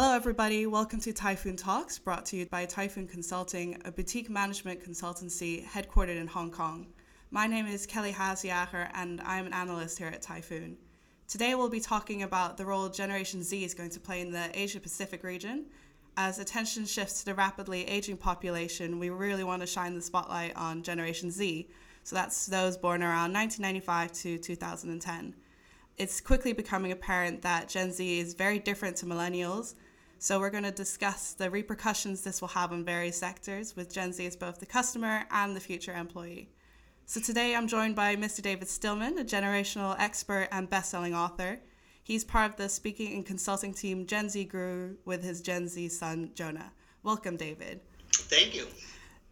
Hello, everybody. Welcome to Typhoon Talks, brought to you by Typhoon Consulting, a boutique management consultancy headquartered in Hong Kong. My name is Kelly Haziacher, and I'm an analyst here at Typhoon. Today, we'll be talking about the role Generation Z is going to play in the Asia Pacific region. As attention shifts to the rapidly aging population, we really want to shine the spotlight on Generation Z. So that's those born around 1995 to 2010 it's quickly becoming apparent that Gen Z is very different to millennials. So we're going to discuss the repercussions this will have on various sectors with Gen Z as both the customer and the future employee. So today I'm joined by Mr. David Stillman, a generational expert and best-selling author. He's part of the speaking and consulting team GenZGuru with his Gen Z son Jonah. Welcome, David. Thank you.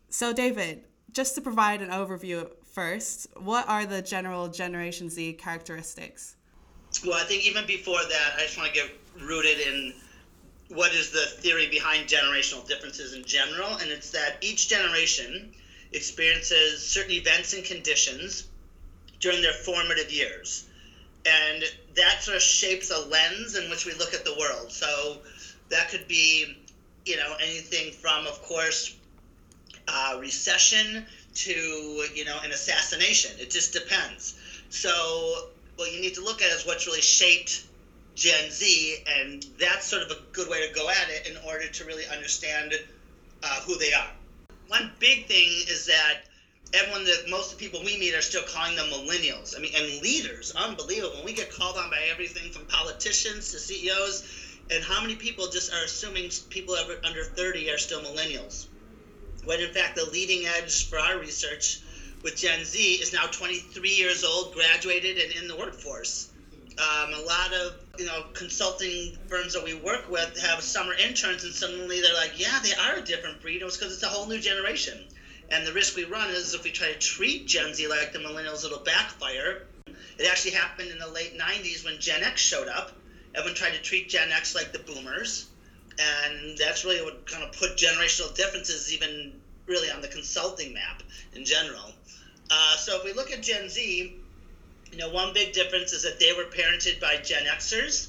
So, David, just to provide an overview first, what are the general Generation Z characteristics? Well, I think even before that, I just want to get rooted in what is the theory behind generational differences in general, and it's that each generation experiences certain events and conditions during their formative years. And that sort of shapes a lens in which we look at the world. So that could be, you know, anything from, of course, uh, recession to, you know, an assassination. It just depends. So what you need to look at is what's really shaped Gen Z, and that's sort of a good way to go at it in order to really understand uh, who they are. One big thing is that everyone that most of the people we meet are still calling them millennials. I mean, and leaders, unbelievable. We get called on by everything from politicians to CEOs, and how many people just are assuming people under 30 are still millennials? When in fact, the leading edge for our research with Gen Z is now 23 years old, graduated, and in the workforce. Um, a lot of you know consulting firms that we work with have summer interns, and suddenly they're like, "Yeah, they are a different breed." It's because it's a whole new generation, and the risk we run is if we try to treat Gen Z like the millennials, it'll backfire. It actually happened in the late 90s when Gen X showed up. Everyone tried to treat Gen X like the boomers, and that's really what kind of put generational differences even really on the consulting map in general. Uh, so if we look at Gen Z, you know, one big difference is that they were parented by Gen Xers.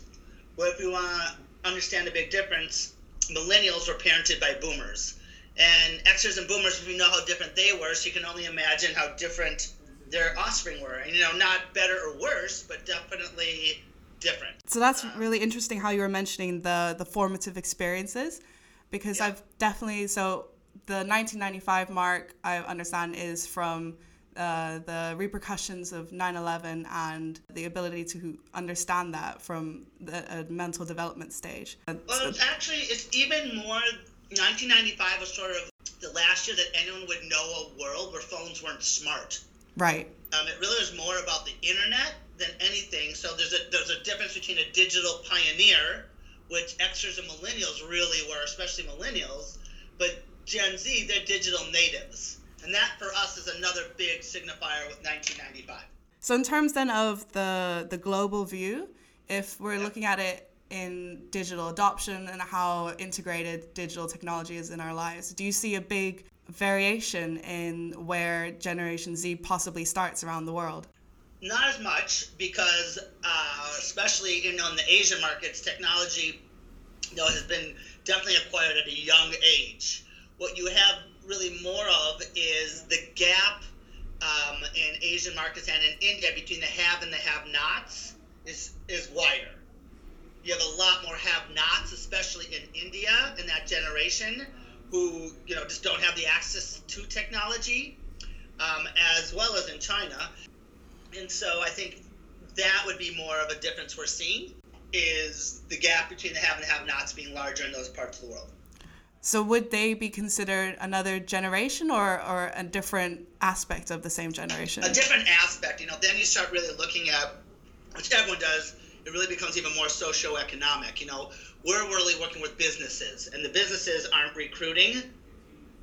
Well, if you want to understand the big difference, millennials were parented by boomers. And Xers and boomers, we know how different they were, so you can only imagine how different their offspring were. And, you know, not better or worse, but definitely different. So that's uh, really interesting how you were mentioning the the formative experiences because yeah. I've definitely so the 1995 mark I understand is from uh, the repercussions of 9-11 and the ability to understand that from the mental development stage. Well, it's actually, it's even more, 1995 was sort of the last year that anyone would know a world where phones weren't smart. Right. Um, it really was more about the internet than anything. So there's a there's a difference between a digital pioneer, which Xers and millennials really were, especially millennials, but Gen Z, they're digital natives. And that for us is another big signifier with 1995. So in terms then of the the global view, if we're looking at it in digital adoption and how integrated digital technology is in our lives, do you see a big variation in where Generation Z possibly starts around the world? Not as much because, uh, especially in on the Asian markets, technology you know, has been definitely acquired at a young age. What you have really more of is the gap um, in Asian markets and in India between the have and the have-nots is is wider. You have a lot more have-nots, especially in India in that generation, who you know just don't have the access to technology, um, as well as in China. And so I think that would be more of a difference we're seeing is the gap between the have and have-nots being larger in those parts of the world. So would they be considered another generation or, or a different aspect of the same generation? A different aspect, you know, then you start really looking at, which everyone does, it really becomes even more socio-economic. You know, we're really working with businesses, and the businesses aren't recruiting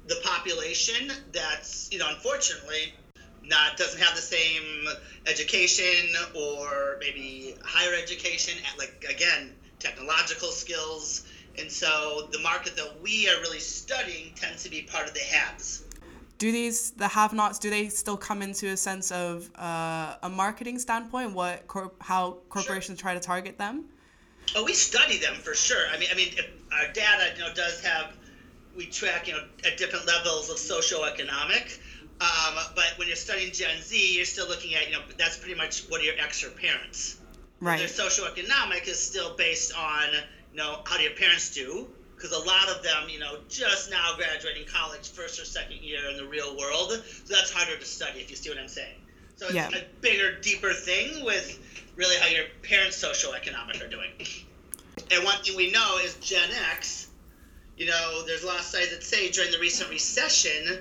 the population that's, you know, unfortunately not doesn't have the same education or maybe higher education, at like again, technological skills and so the market that we are really studying tends to be part of the haves. Do these the have-nots? Do they still come into a sense of uh, a marketing standpoint? What how corporations sure. try to target them? Oh, we study them for sure. I mean, I mean, our data, you know, does have we track, you know, at different levels of socioeconomic. Um, but when you're studying Gen Z, you're still looking at, you know, that's pretty much what are your ex or parents. Right. Their socioeconomic is still based on, you know, how do your parents do? Because a lot of them, you know, just now graduating college, first or second year in the real world. So that's harder to study, if you see what I'm saying. So it's Yeah. a bigger, deeper thing with really how your parents' socioeconomic are doing. And one thing we know is Gen X, you know, there's a lot of studies that say during the recent recession,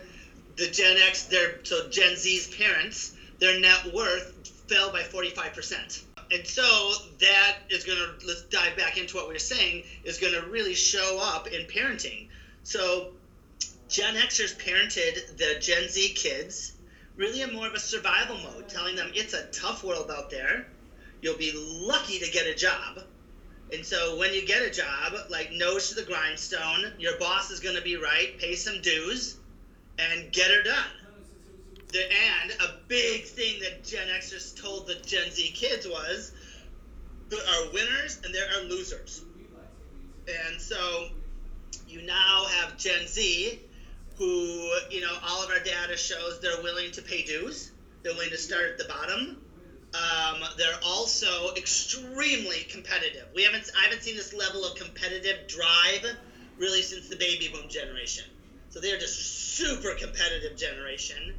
the Gen X, their so Gen Z's parents, their net worth fell by 45%. And so that is going to, let's dive back into what we were saying, is going to really show up in parenting. So Gen Xers parented the Gen Z kids really in more of a survival mode, telling them it's a tough world out there. You'll be lucky to get a job. And so when you get a job, like nose to the grindstone, your boss is going to be right, pay some dues, and get her done. And a big thing that Gen Xers told the Gen Z kids was there are winners and there are losers. And so you now have Gen Z who, you know, all of our data shows they're willing to pay dues, they're willing to start at the bottom. Um, they're also extremely competitive. We haven't, I haven't seen this level of competitive drive really since the baby boom generation. So they're just super competitive generation,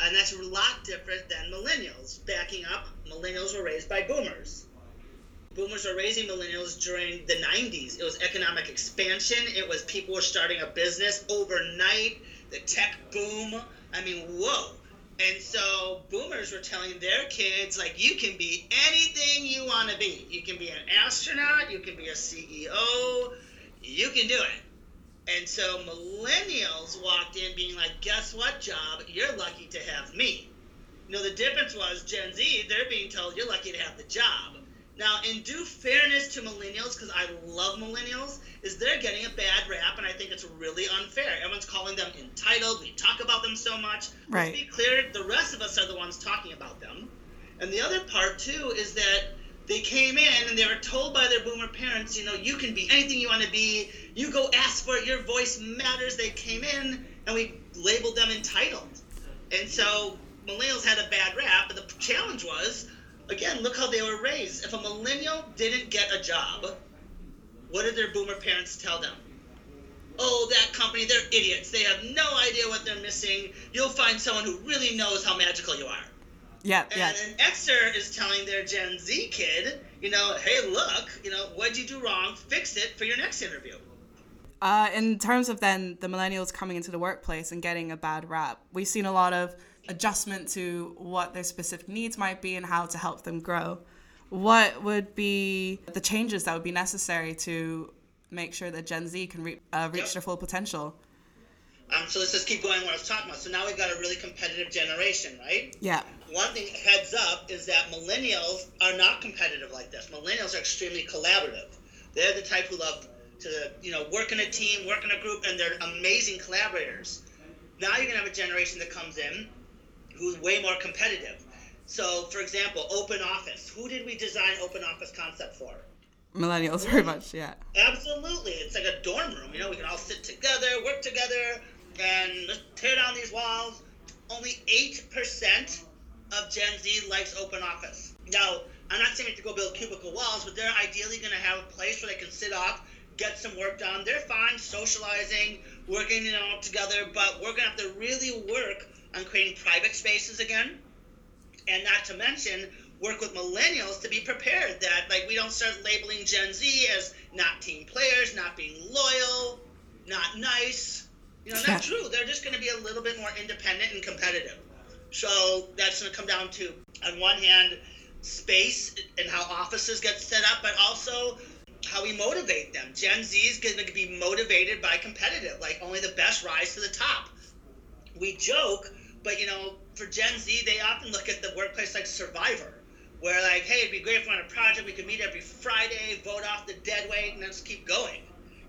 and that's a lot different than millennials. Backing up, millennials were raised by boomers. Boomers were raising millennials during the 90s. It was economic expansion. It was people were starting a business overnight. The tech boom. I mean, whoa. And so boomers were telling their kids, like, you can be anything you want to be. You can be an astronaut, you can be a CEO, you can do it. And so millennials walked in being like, guess what, job? You're lucky to have me. You know, the difference was Gen Z, they're being told you're lucky to have the job. Now, in due fairness to millennials, because I love millennials, is they're getting a bad rap, and I think it's really unfair. Everyone's calling them entitled. We talk about them so much. Right. Let's be clear, the rest of us are the ones talking about them. And the other part, too, is that they came in and they were told by their boomer parents, you know, you can be anything you want to be. You go ask for it. Your voice matters. They came in and we labeled them entitled. And so millennials had a bad rap, but the challenge was, again, look how they were raised. If a millennial didn't get a job, what did their boomer parents tell them? Oh, that company, they're idiots. They have no idea what they're missing. You'll find someone who really knows how magical you are. Yeah, And yeah. an Xer is telling their Gen Z kid, you know, hey, look, you know, what'd you do wrong? Fix it for your next interview. Uh, in terms of then the millennials coming into the workplace and getting a bad rap, we've seen a lot of adjustment to what their specific needs might be and how to help them grow. What would be the changes that would be necessary to make sure that Gen Z can re- uh, reach Yep. their full potential? Um, so let's just keep going what I was talking about. So now we've got a really competitive generation, right? Yeah, One thing, heads up, is that millennials are not competitive like this. Millennials are extremely collaborative. They're the type who love to, you know, work in a team, work in a group, and they're amazing collaborators. Now you're gonna have a generation that comes in who's way more competitive. So, for example, open office. Who did we design open office concept for? millennials very much. Yeah, Absolutely. It's like a dorm room. You know, we can all sit together, work together, and tear down these walls. Only 8% of Gen Z likes open office. Now, I'm not saying to go build cubicle walls, but they're ideally going to have a place where they can sit off, get some work done. They're fine socializing, working, you all together, but we're going to have to really work on creating private spaces again and not to mention work with millennials to be prepared that like we don't start labeling gen z as not team players not being loyal not nice you know Yeah. not true they're just going to be a little bit more independent and competitive so that's going to come down to on one hand space and how offices get set up but also how we motivate them gen z is going to be motivated by competitive like only the best rise to the top we joke, but you know, for Gen Z, they often look at the workplace like Survivor, where like, hey, it'd be great if we're on a project, we could meet every Friday, vote off the dead weight, and let's keep going.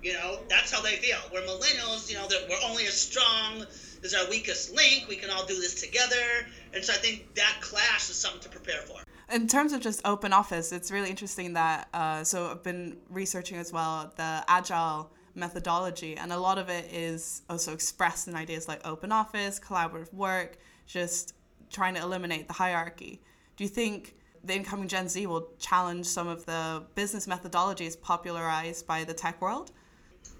You know, that's how they feel. We're millennials, you know, that we're only as strong as our weakest link. We can all do this together, and so I think that clash is something to prepare for. In terms of just open office, it's really interesting that, uh, so I've been researching as well the agile methodology, and a lot of it is also expressed in ideas like open office, collaborative work, just trying to eliminate the hierarchy. Do you think the incoming Gen Z will challenge some of the business methodologies popularized by the tech world?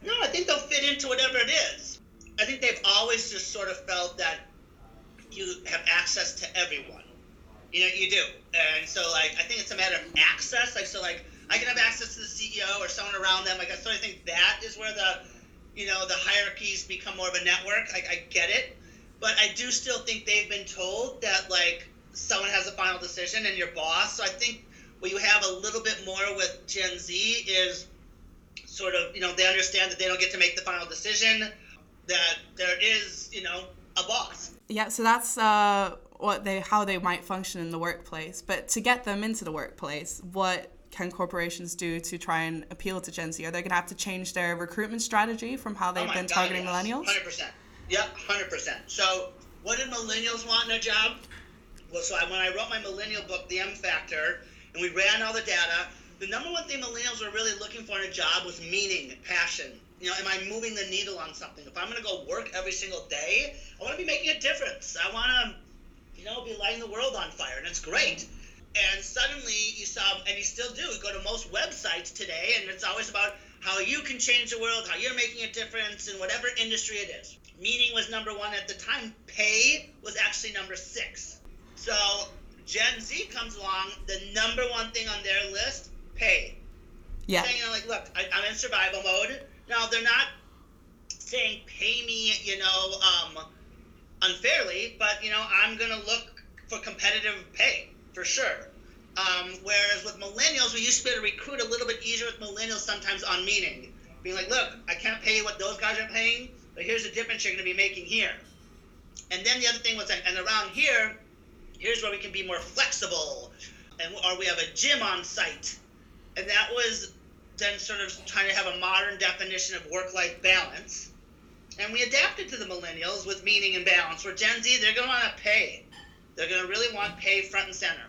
No, I think they'll fit into whatever it is. I think they've always just sort of felt that you have access to everyone. You know, you do. And so, like, I think it's a matter of access. Like, so, like, I can have access to the CEO or someone around them. Like, so I think that is where the, you know, the hierarchies become more of a network. Like, I get it. But I do still think they've been told that, like, someone has a final decision and your boss. So I think what you have a little bit more with Gen Z is sort of, you know, they understand that they don't get to make the final decision, that there is, you know, a boss. Yeah, so that's uh, what they how they might function in the workplace. But to get them into the workplace, what can corporations do to try and appeal to Gen Z? Are they going to have to change their recruitment strategy from how they've oh been God, targeting yes. millennials? Hundred percent. Yeah, hundred percent. So, what do millennials want in a job? Well, so I, when I wrote my millennial book, The M Factor, and we ran all the data, the number one thing millennials were really looking for in a job was meaning, passion. You know, am I moving the needle on something? If I'm going to go work every single day, I want to be making a difference. I want to, you know, be lighting the world on fire, and it's great. And suddenly you saw, and you still do, you go to most websites today, and it's always about how you can change the world, how you're making a difference in whatever industry it is. Meaning was number one at the time. Pay was actually number six. So Gen Z comes along, the number one thing on their list, pay. Yeah. Saying, you know, like, look, I, am in survival mode. Now, they're not saying pay me, you know, um, unfairly, but, you know, I'm going to look for competitive pay, for sure. Um, whereas with millennials, we used to be able to recruit a little bit easier with millennials sometimes on meaning. Being like, look, I can't pay you what those guys are paying, but here's the difference you're going to be making here. And then the other thing was, and around here, here's where we can be more flexible, and or we have a gym on site, and that was then sort of trying to have a modern definition of work-life balance. And we adapted to the millennials with meaning and balance. Where Gen Z, they're going to want to pay. They're going to really want pay front and center.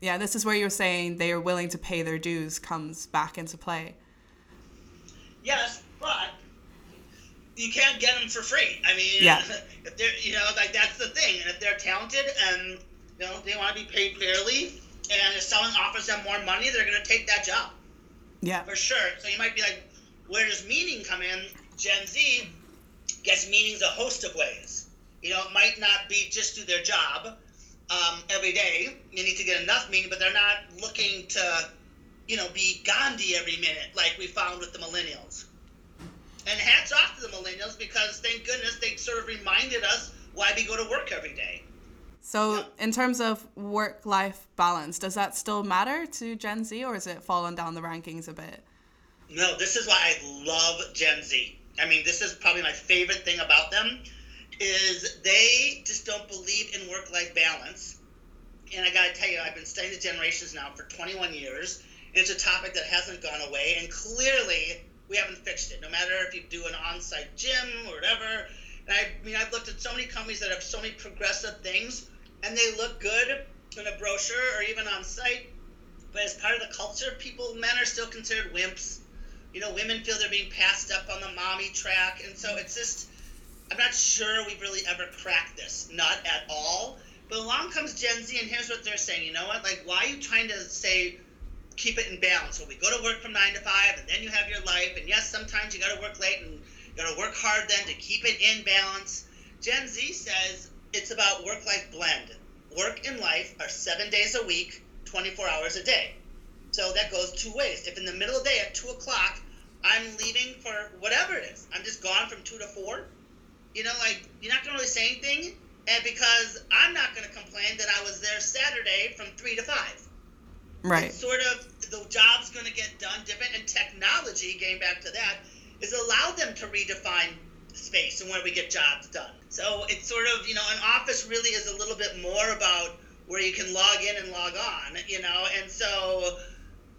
Yeah, this is where you're saying they are willing to pay their dues comes back into play. Yes, but you can't get them for free. I mean, yeah. if they're, you know, like that's the thing. And if they're talented and you know, they want to be paid fairly, and if someone offers them more money, they're going to take that job. Yeah. For sure. So you might be like, where does meaning come in? Gen Z gets meanings a host of ways. You know, it might not be just do their job um, every day. You need to get enough meaning, but they're not looking to, you know, be Gandhi every minute like we found with the millennials. And hats off to the millennials because thank goodness they sort of reminded us why we go to work every day. So, yeah. in terms of work life balance, does that still matter to Gen Z or is it fallen down the rankings a bit? No, this is why I love Gen Z. I mean, this is probably my favorite thing about them is they just don't believe in work life balance. And I got to tell you, I've been studying the generations now for 21 years. And It's a topic that hasn't gone away, and clearly we haven't fixed it. No matter if you do an on-site gym or whatever. And I mean, I've looked at so many companies that have so many progressive things, and they look good in a brochure or even on site. But as part of the culture, people, men are still considered wimps. You know, women feel they're being passed up on the mommy track, and so it's just. I'm not sure we've really ever cracked this. Not at all. But along comes Gen Z, and here's what they're saying. You know what? Like, why are you trying to say keep it in balance? So we go to work from nine to five, and then you have your life. And yes, sometimes you got to work late, and you got to work hard then to keep it in balance. Gen Z says it's about work life blend. Work and life are seven days a week, 24 hours a day. So that goes two ways. If in the middle of the day at 2 o'clock, I'm leaving for whatever it is, I'm just gone from 2 to 4, you know, like, you're not going to really say anything. And because I'm not going to complain that I was there Saturday from 3 to 5. Right. It's sort of the job's going to get done different. And technology, getting back to that, is allow them to redefine space and where we get jobs done. So it's sort of, you know, an office really is a little bit more about where you can log in and log on, you know, and so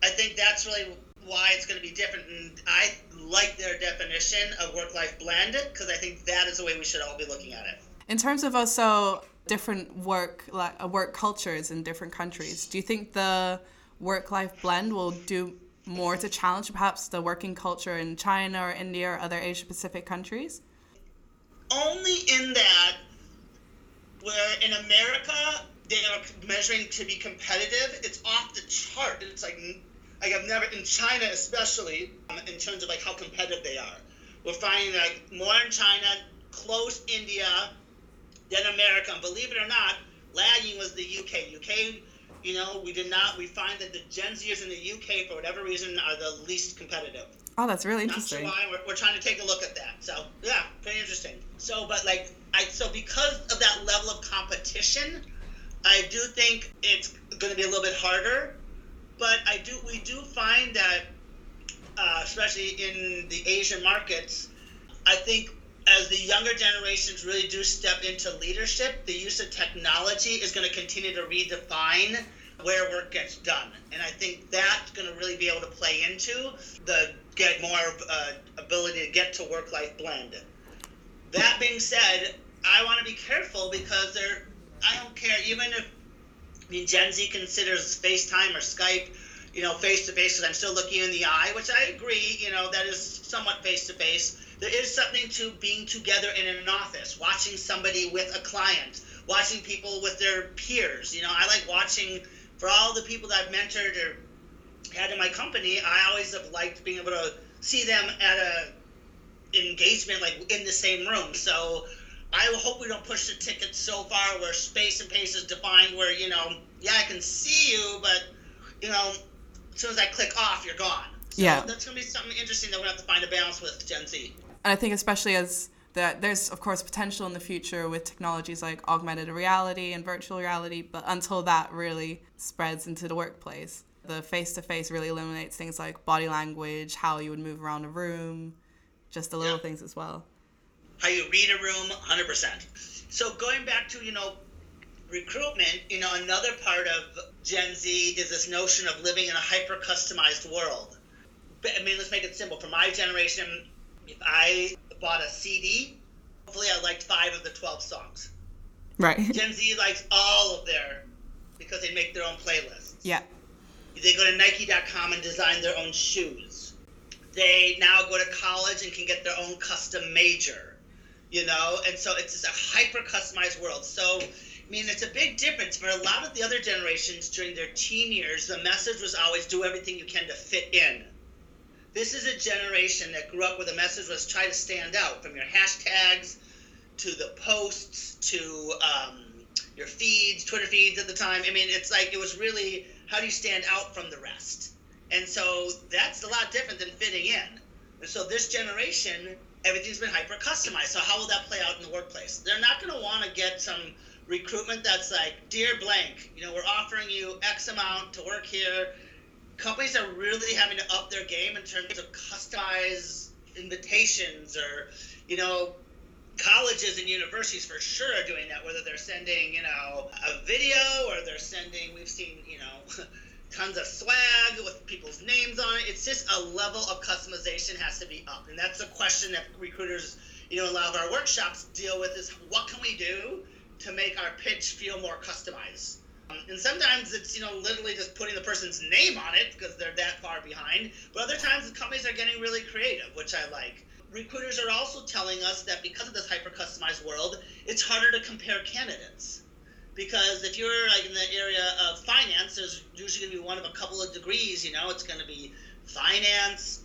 I think that's really why it's going to be different. And I like their definition of work life blend because I think that is the way we should all be looking at it. In terms of also different work like work cultures in different countries. Do you think the work life blend will do more to challenge perhaps the working culture in China or India or other Asia Pacific countries? Only in that where in America they are measuring to be competitive, it's off the chart. It's like like I've never in China especially um, in terms of like how competitive they are. We're finding like more in China, close India, than America. And believe it or not, lagging was the UK. UK, you know, we did not. We find that the Gen Zers in the UK, for whatever reason, are the least competitive. Oh, that's really interesting. Not sure why. We're, we're trying to take a look at that. So yeah, very interesting. So, but like, I so because of that level of competition, I do think it's going to be a little bit harder. But I do, we do find that, uh, especially in the Asian markets, I think as the younger generations really do step into leadership, the use of technology is going to continue to redefine where work gets done. And I think that's going to really be able to play into the get more uh, ability to get to work life blend. That being said, I want to be careful because there, I don't care, even if I mean, Gen Z considers FaceTime or Skype, you know, face to face, because I'm still looking you in the eye, which I agree, you know, that is somewhat face to face there is something to being together in an office, watching somebody with a client, watching people with their peers. You know, I like watching for all the people that I've mentored or had in my company. I always have liked being able to see them at a engagement like in the same room. So I hope we don't push the ticket so far where space and pace is defined where, you know, yeah, I can see you, but, you know, as soon as I click off, you're gone. So yeah. that's going to be something interesting that we have to find a balance with Gen Z. And I think especially as that there's of course potential in the future with technologies like augmented reality and virtual reality, but until that really spreads into the workplace, the face to face really eliminates things like body language, how you would move around a room, just the little yeah. things as well. How you read a room, 100%. So going back to, you know, recruitment, you know, another part of Gen Z is this notion of living in a hyper customized world. I mean, let's make it simple. For my generation, if I bought a CD, hopefully I liked five of the 12 songs. Right. Gen Z likes all of their, because they make their own playlists. Yeah. They go to Nike.com and design their own shoes. They now go to college and can get their own custom major, you know? And so it's just a hyper customized world. So, I mean, it's a big difference. For a lot of the other generations during their teen years, the message was always do everything you can to fit in this is a generation that grew up where the message was try to stand out from your hashtags to the posts to um, your feeds, Twitter feeds at the time. I mean, it's like it was really how do you stand out from the rest? And so that's a lot different than fitting in. And so this generation, everything's been hyper customized. So how will that play out in the workplace? They're not going to want to get some recruitment that's like, dear blank, you know, we're offering you X amount to work here companies are really having to up their game in terms of customized invitations or you know colleges and universities for sure are doing that whether they're sending you know a video or they're sending we've seen you know tons of swag with people's names on it. It's just a level of customization has to be up. And that's a question that recruiters you know a lot of our workshops deal with is what can we do to make our pitch feel more customized and sometimes it's you know literally just putting the person's name on it because they're that far behind. But other times the companies are getting really creative, which I like. Recruiters are also telling us that because of this hyper customized world, it's harder to compare candidates. Because if you're like in the area of finance, there's usually going to be one of a couple of degrees. You know, it's going to be finance,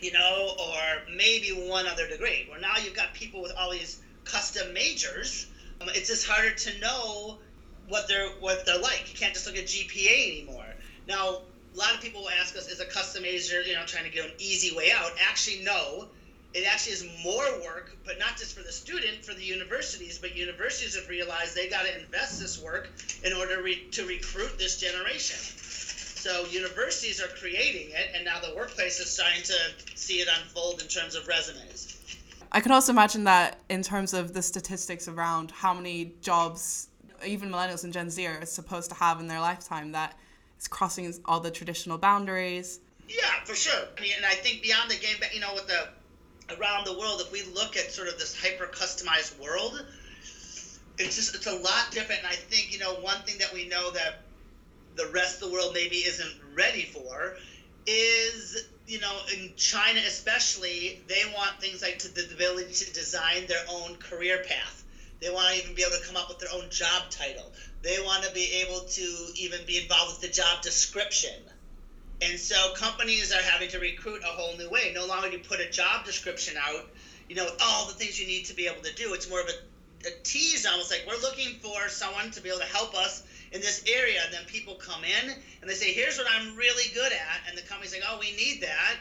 you know, or maybe one other degree. Where now you've got people with all these custom majors. Um, it's just harder to know what they're what they're like. You can't just look at GPA anymore. Now, a lot of people will ask us, is a custom major, you know, trying to get an easy way out? Actually, no. It actually is more work, but not just for the student, for the universities. But universities have realized they got to invest this work in order re- to recruit this generation. So universities are creating it, and now the workplace is starting to see it unfold in terms of resumes. I can also imagine that in terms of the statistics around how many jobs even millennials and Gen Z are supposed to have in their lifetime that is crossing all the traditional boundaries. Yeah, for sure. I mean, and I think beyond the game, you know, with the around the world, if we look at sort of this hyper customized world, it's just it's a lot different. And I think you know one thing that we know that the rest of the world maybe isn't ready for is you know in China especially they want things like to the ability to design their own career path. They want to even be able to come up with their own job title. They want to be able to even be involved with the job description. And so companies are having to recruit a whole new way. No longer do you put a job description out, you know, with all the things you need to be able to do. It's more of a, a tease, almost like we're looking for someone to be able to help us in this area. And then people come in and they say, here's what I'm really good at. And the company's like, oh, we need that.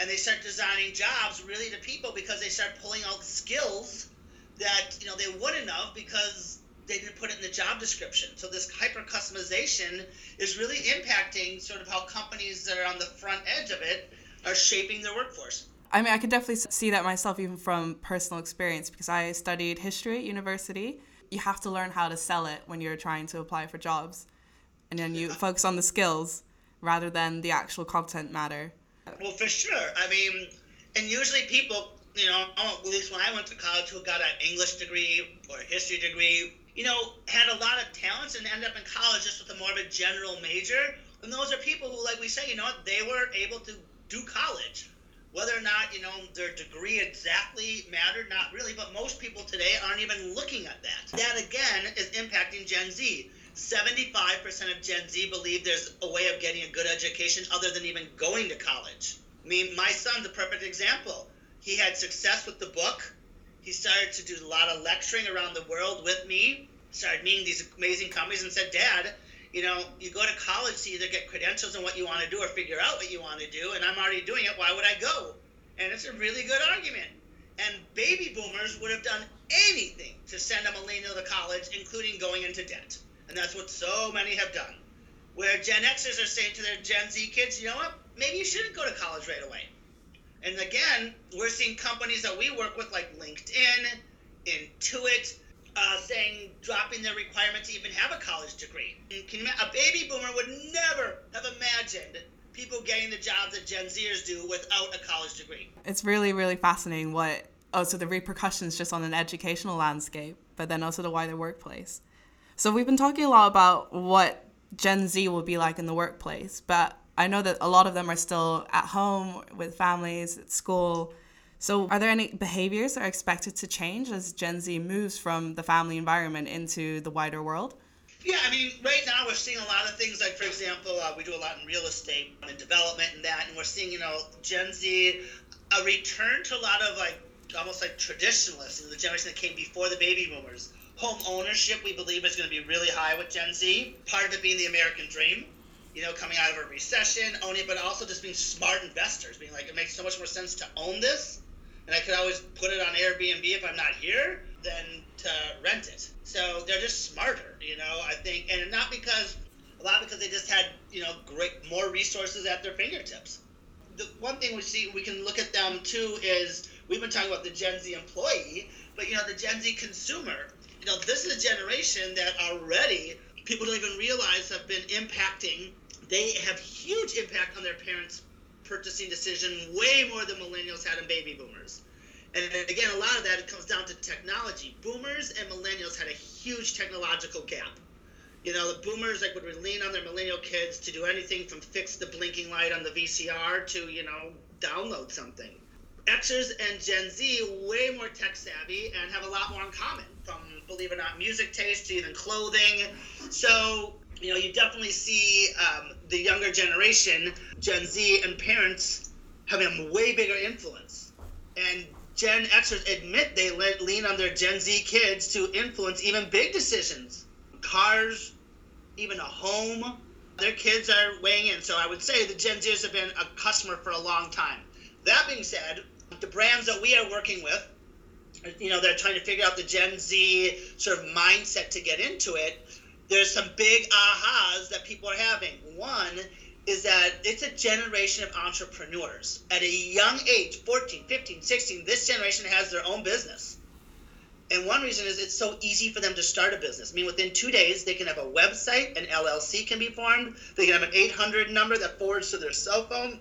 And they start designing jobs really to people because they start pulling out skills that, you know, they wouldn't have because they didn't put it in the job description. So this hyper customization is really impacting sort of how companies that are on the front edge of it are shaping their workforce. I mean, I could definitely see that myself, even from personal experience, because I studied history at university. You have to learn how to sell it when you're trying to apply for jobs, and then you focus on the skills rather than the actual content matter. Well, for sure. I mean, and usually people, you know, at least when I went to college, who got an English degree or a history degree you know, had a lot of talents and ended up in college just with a more of a general major. And those are people who, like we say, you know they were able to do college. Whether or not, you know, their degree exactly mattered, not really, but most people today aren't even looking at that. That, again, is impacting Gen Z. 75% of Gen Z believe there's a way of getting a good education other than even going to college. I mean, my son's a perfect example. He had success with the book he started to do a lot of lecturing around the world with me, started meeting these amazing companies, and said, Dad, you know, you go to college to either get credentials in what you want to do or figure out what you want to do, and I'm already doing it. Why would I go? And it's a really good argument. And baby boomers would have done anything to send a millennial to college, including going into debt. And that's what so many have done. Where Gen Xers are saying to their Gen Z kids, you know what? Maybe you shouldn't go to college right away. And again, we're seeing companies that we work with, like LinkedIn, Intuit, uh, saying dropping the requirement to even have a college degree. A baby boomer would never have imagined people getting the jobs that Gen Zers do without a college degree. It's really, really fascinating what also the repercussions just on an educational landscape, but then also the wider workplace. So we've been talking a lot about what Gen Z will be like in the workplace, but I know that a lot of them are still at home with families, at school. So, are there any behaviors that are expected to change as Gen Z moves from the family environment into the wider world? Yeah, I mean, right now we're seeing a lot of things like, for example, uh, we do a lot in real estate and development and that, and we're seeing, you know, Gen Z a return to a lot of like almost like traditionalists, the generation that came before the baby boomers. Home ownership, we believe, is going to be really high with Gen Z. Part of it being the American dream you know, coming out of a recession, owning, it, but also just being smart investors, being like, it makes so much more sense to own this, and I could always put it on Airbnb if I'm not here than to rent it. So they're just smarter, you know. I think, and not because a lot because they just had, you know, great more resources at their fingertips. The one thing we see, we can look at them too, is we've been talking about the Gen Z employee, but you know, the Gen Z consumer. You know, this is a generation that already people don't even realize have been impacting they have huge impact on their parents' purchasing decision, way more than millennials had in baby boomers. And again, a lot of that it comes down to technology. Boomers and millennials had a huge technological gap. You know, the boomers like would lean on their millennial kids to do anything from fix the blinking light on the VCR to you know download something. Xers and Gen Z way more tech savvy and have a lot more in common, from believe it or not, music taste to even clothing. So you know, you definitely see um, the younger generation, Gen Z, and parents having a way bigger influence. And Gen Xers admit they lean on their Gen Z kids to influence even big decisions, cars, even a home. Their kids are weighing in. So I would say the Gen Zers have been a customer for a long time. That being said, the brands that we are working with, you know, they're trying to figure out the Gen Z sort of mindset to get into it there's some big ahas that people are having. One is that it's a generation of entrepreneurs. At a young age, 14, 15, 16, this generation has their own business. And one reason is it's so easy for them to start a business. I mean, within two days, they can have a website, an LLC can be formed, they can have an 800 number that forwards to their cell phone,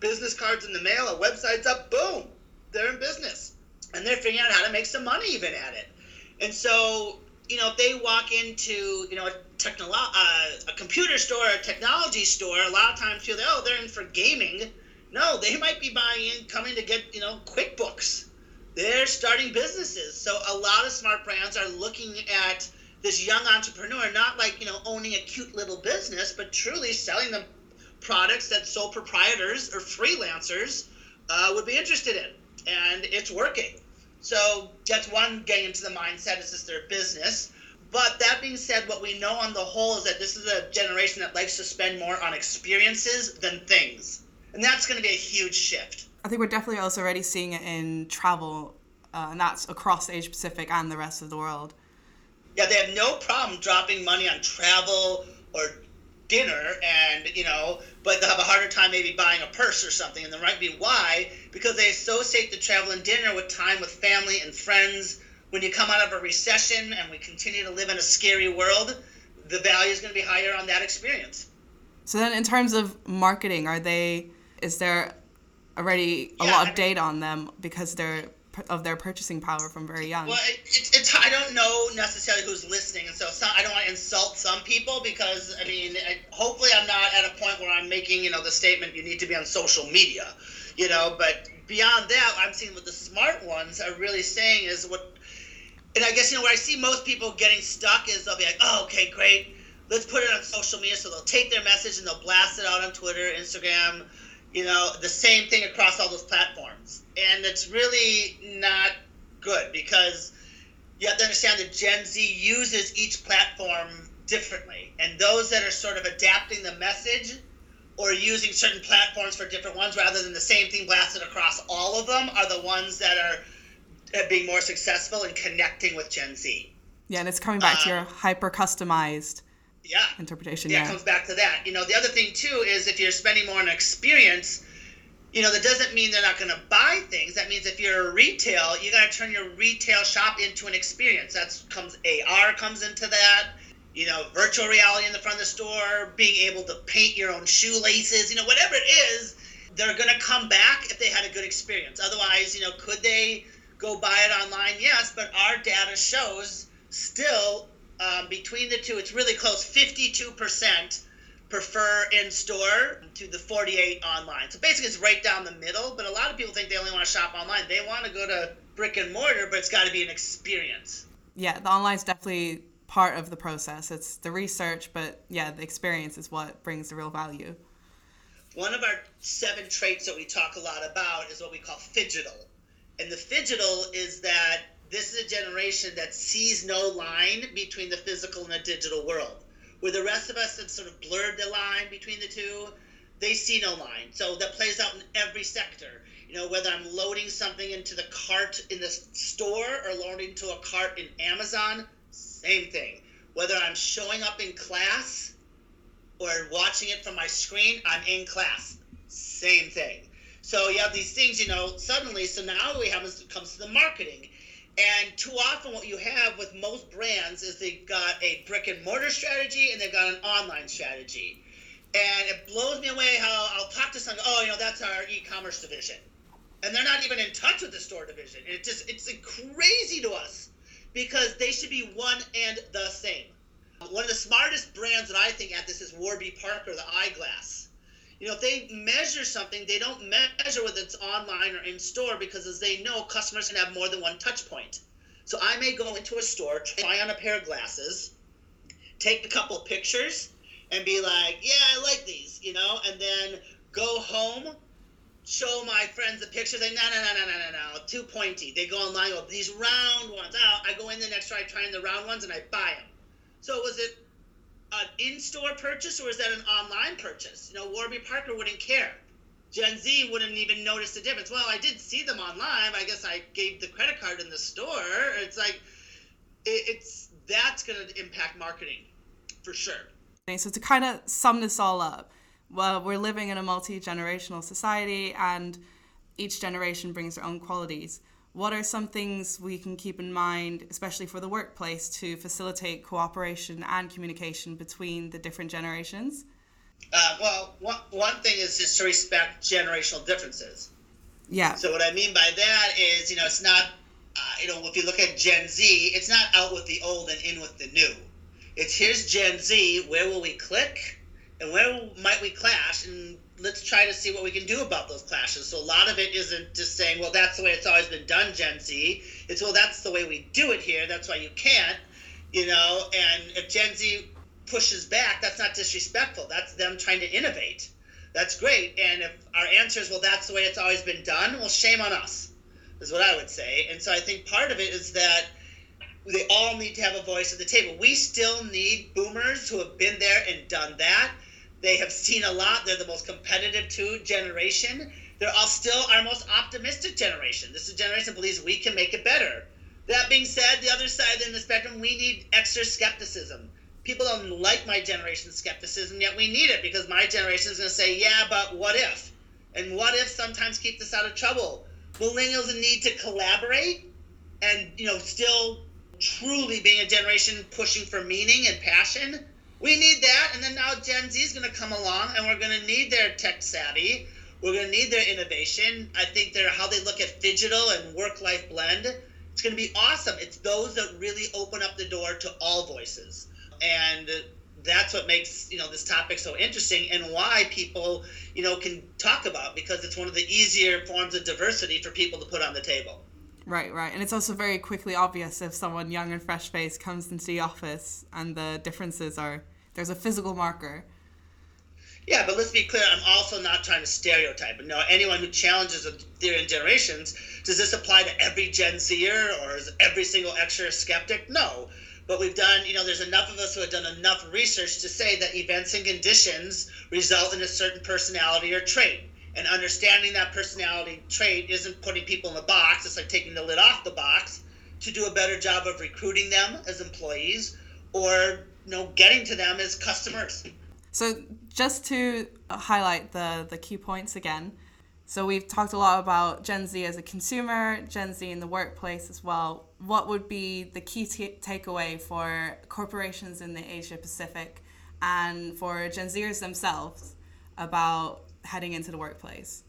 business cards in the mail, a website's up, boom, they're in business. And they're figuring out how to make some money even at it. And so you know, if they walk into, you know, a technolo- uh, a computer store, a technology store, a lot of times feel, oh, they're in for gaming. No, they might be buying in, coming to get, you know, QuickBooks. They're starting businesses. So a lot of smart brands are looking at this young entrepreneur, not like, you know, owning a cute little business, but truly selling them products that sole proprietors or freelancers uh, would be interested in. And it's working. So that's one getting into the mindset. Is this their business? But that being said, what we know on the whole is that this is a generation that likes to spend more on experiences than things. And that's going to be a huge shift. I think we're definitely also already seeing it in travel, uh, and that's across Asia Pacific and the rest of the world. Yeah, they have no problem dropping money on travel or dinner and you know but they'll have a harder time maybe buying a purse or something. And there might be why because they associate the travel and dinner with time with family and friends. When you come out of a recession and we continue to live in a scary world the value is going to be higher on that experience. So then in terms of marketing are they is there already a yeah, lot of I mean, data on them because they're of their purchasing power from very young. Well, it, it's, it's I don't know necessarily who's listening, and so I don't want to insult some people because I mean, I, hopefully, I'm not at a point where I'm making you know the statement you need to be on social media, you know. But beyond that, I'm seeing what the smart ones are really saying is what, and I guess you know where I see most people getting stuck is they'll be like, oh, okay, great, let's put it on social media, so they'll take their message and they'll blast it out on Twitter, Instagram you know, the same thing across all those platforms. And it's really not good because you have to understand that Gen Z uses each platform differently. And those that are sort of adapting the message or using certain platforms for different ones rather than the same thing blasted across all of them are the ones that are being more successful in connecting with Gen Z. Yeah, and it's coming back um, to your hyper customized yeah. Interpretation yeah, yeah. it comes back to that. You know the other thing too is if you're spending more on experience you know that doesn't mean they're not going to buy things. That means if you're a retail you got to turn your retail shop into an experience. That's comes ar comes into that you know virtual reality in the front of the store being able to paint your own shoelaces you know whatever it is they're going to come back if they had a good experience. Otherwise you know could they go buy it online? Yes but our data shows still um, between the two, it's really close. 52% prefer in store to the 48 online. So basically, it's right down the middle. But a lot of people think they only want to shop online. They want to go to brick and mortar, but it's got to be an experience. Yeah, the online is definitely part of the process. It's the research, but yeah, the experience is what brings the real value. One of our seven traits that we talk a lot about is what we call phygital. And the phygital is that this is a generation that sees no line between the physical and the digital world. Where the rest of us have sort of blurred the line between the two, they see no line. So that plays out in every sector. You know, whether I'm loading something into the cart in the store or loading to a cart in Amazon, same thing. Whether I'm showing up in class or watching it from my screen, I'm in class. Same thing. So you have these things, you know, suddenly, so now we have comes to the marketing and too often, what you have with most brands is they've got a brick and mortar strategy and they've got an online strategy. And it blows me away how I'll talk to someone, oh, you know, that's our e commerce division. And they're not even in touch with the store division. It just, it's crazy to us because they should be one and the same. One of the smartest brands that I think at this is Warby Parker, the eyeglass you know, if they measure something, they don't measure whether it's online or in store because as they know, customers can have more than one touch point. So I may go into a store, try on a pair of glasses, take a couple pictures, and be like, yeah, I like these, you know, and then go home, show my friends the pictures. They no, no, no, no, no, no, no, too pointy. They go online, go these round ones. out. I go in the next try, trying the round ones, and I buy them. So was it an in-store purchase or is that an online purchase? You know, Warby Parker wouldn't care. Gen Z wouldn't even notice the difference. Well, I did see them online. I guess I gave the credit card in the store. It's like it, it's that's going to impact marketing for sure. So to kind of sum this all up, well, we're living in a multi-generational society, and each generation brings their own qualities what are some things we can keep in mind, especially for the workplace, to facilitate cooperation and communication between the different generations? Uh, well, one, one thing is just to respect generational differences. Yeah. So what I mean by that is, you know, it's not uh, you know, if you look at Gen Z, it's not out with the old and in with the new. It's here's Gen Z. Where will we click, and where might we clash? And let's try to see what we can do about those clashes. So a lot of it isn't just saying, well, that's the way it's always been done, Gen Z. It's well, that's the way we do it here. That's why you can't, you know. And if Gen Z pushes back, that's not disrespectful. That's them trying to innovate. That's great. And if our answer is, well, that's the way it's always been done, well, shame on us, is what I would say. And so I think part of it is that they all need to have a voice at the table. We still need boomers who have been there and done that they have seen a lot. They're the most competitive two generation. They're all still our most optimistic generation. This is a generation believes we can make it better. That being said, the other side in the spectrum, we need Xer skepticism. People don't like my generation's skepticism, yet we need it because my generation is going to say, yeah, but what if? And what if sometimes keep us out of trouble? Millennials need to collaborate and, you know, still truly being a generation pushing for meaning and passion we need that, and then now Gen Z is going to come along, and we're going to need their tech savvy. We're going to need their innovation. I think they're how they look at digital and work-life blend. It's going to be awesome. It's those that really open up the door to all voices, and that's what makes you know this topic so interesting and why people you know can talk about because it's one of the easier forms of diversity for people to put on the table. Right, right. And it's also very quickly obvious if someone young and fresh faced comes into the office and the differences are there's a physical marker. Yeah, but let's be clear, I'm also not trying to stereotype. No, anyone who challenges a theory in generations, does this apply to every Gen Zer or is every single extra skeptic? No. But we've done, you know, there's enough of us who have done enough research to say that events and conditions result in a certain personality or trait. And understanding that personality trait isn't putting people in a box, it's like taking the lid off the box to do a better job of recruiting them as employees or know getting to them as customers. So just to highlight the the key points again. So we've talked a lot about Gen Z as a consumer, Gen Z in the workplace as well. What would be the key t- takeaway for corporations in the Asia Pacific and for Gen Zers themselves about heading into the workplace?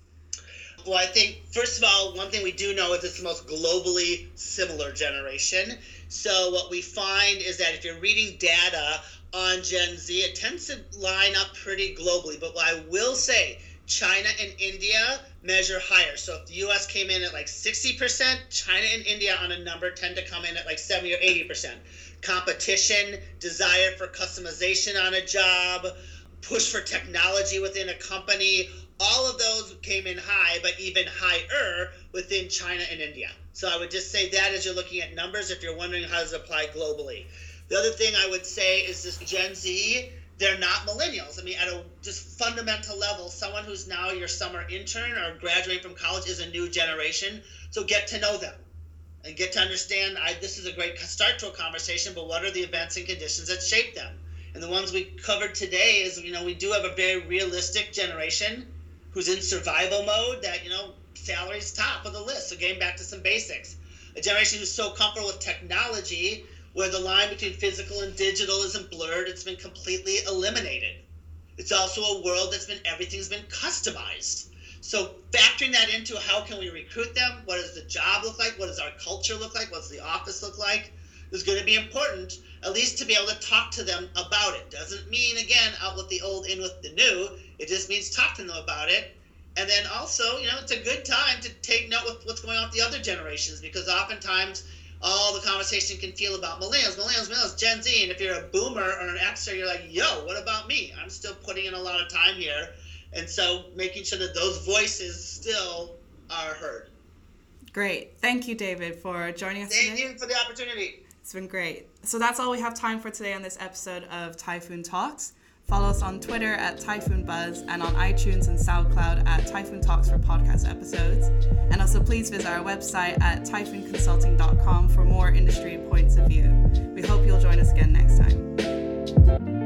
Well, I think first of all, one thing we do know is it's the most globally similar generation. So what we find is that if you're reading data on Gen Z, it tends to line up pretty globally. But what I will say, China and India measure higher. So if the US came in at like 60%, China and India on a number tend to come in at like 70 or 80%. Competition, desire for customization on a job, push for technology within a company, all of those came in high, but even higher within China and India. So I would just say that as you're looking at numbers, if you're wondering how does it apply globally. The other thing I would say is this Gen Z, they're not millennials. I mean, at a just fundamental level, someone who's now your summer intern or graduating from college is a new generation. So get to know them and get to understand. I, this is a great start to a conversation, but what are the events and conditions that shape them? And the ones we covered today is, you know, we do have a very realistic generation who's in survival mode that, you know, salary's top of the list. So getting back to some basics. A generation who's so comfortable with technology where the line between physical and digital isn't blurred, it's been completely eliminated. It's also a world that's been everything's been customized. So factoring that into how can we recruit them? What does the job look like? What does our culture look like? What's the office look like? Is going to be important, at least to be able to talk to them about it. Doesn't mean again out with the old, in with the new. It just means talk to them about it. And then also, you know, it's a good time to take note with what's going on with the other generations because oftentimes all the conversation can feel about millennials, millennials, millennials, Gen Z. And if you're a boomer or an Xer, you're like, yo, what about me? I'm still putting in a lot of time here. And so making sure that those voices still are heard. Great. Thank you, David, for joining us today. Thank today. you for the opportunity. It's been great. So that's all we have time for today on this episode of Typhoon Talks. Follow us on Twitter at Typhoon Buzz and on iTunes and SoundCloud at Typhoon Talks for podcast episodes. And also please visit our website at typhoonconsulting.com for more industry points of view. We hope you'll join us again next time.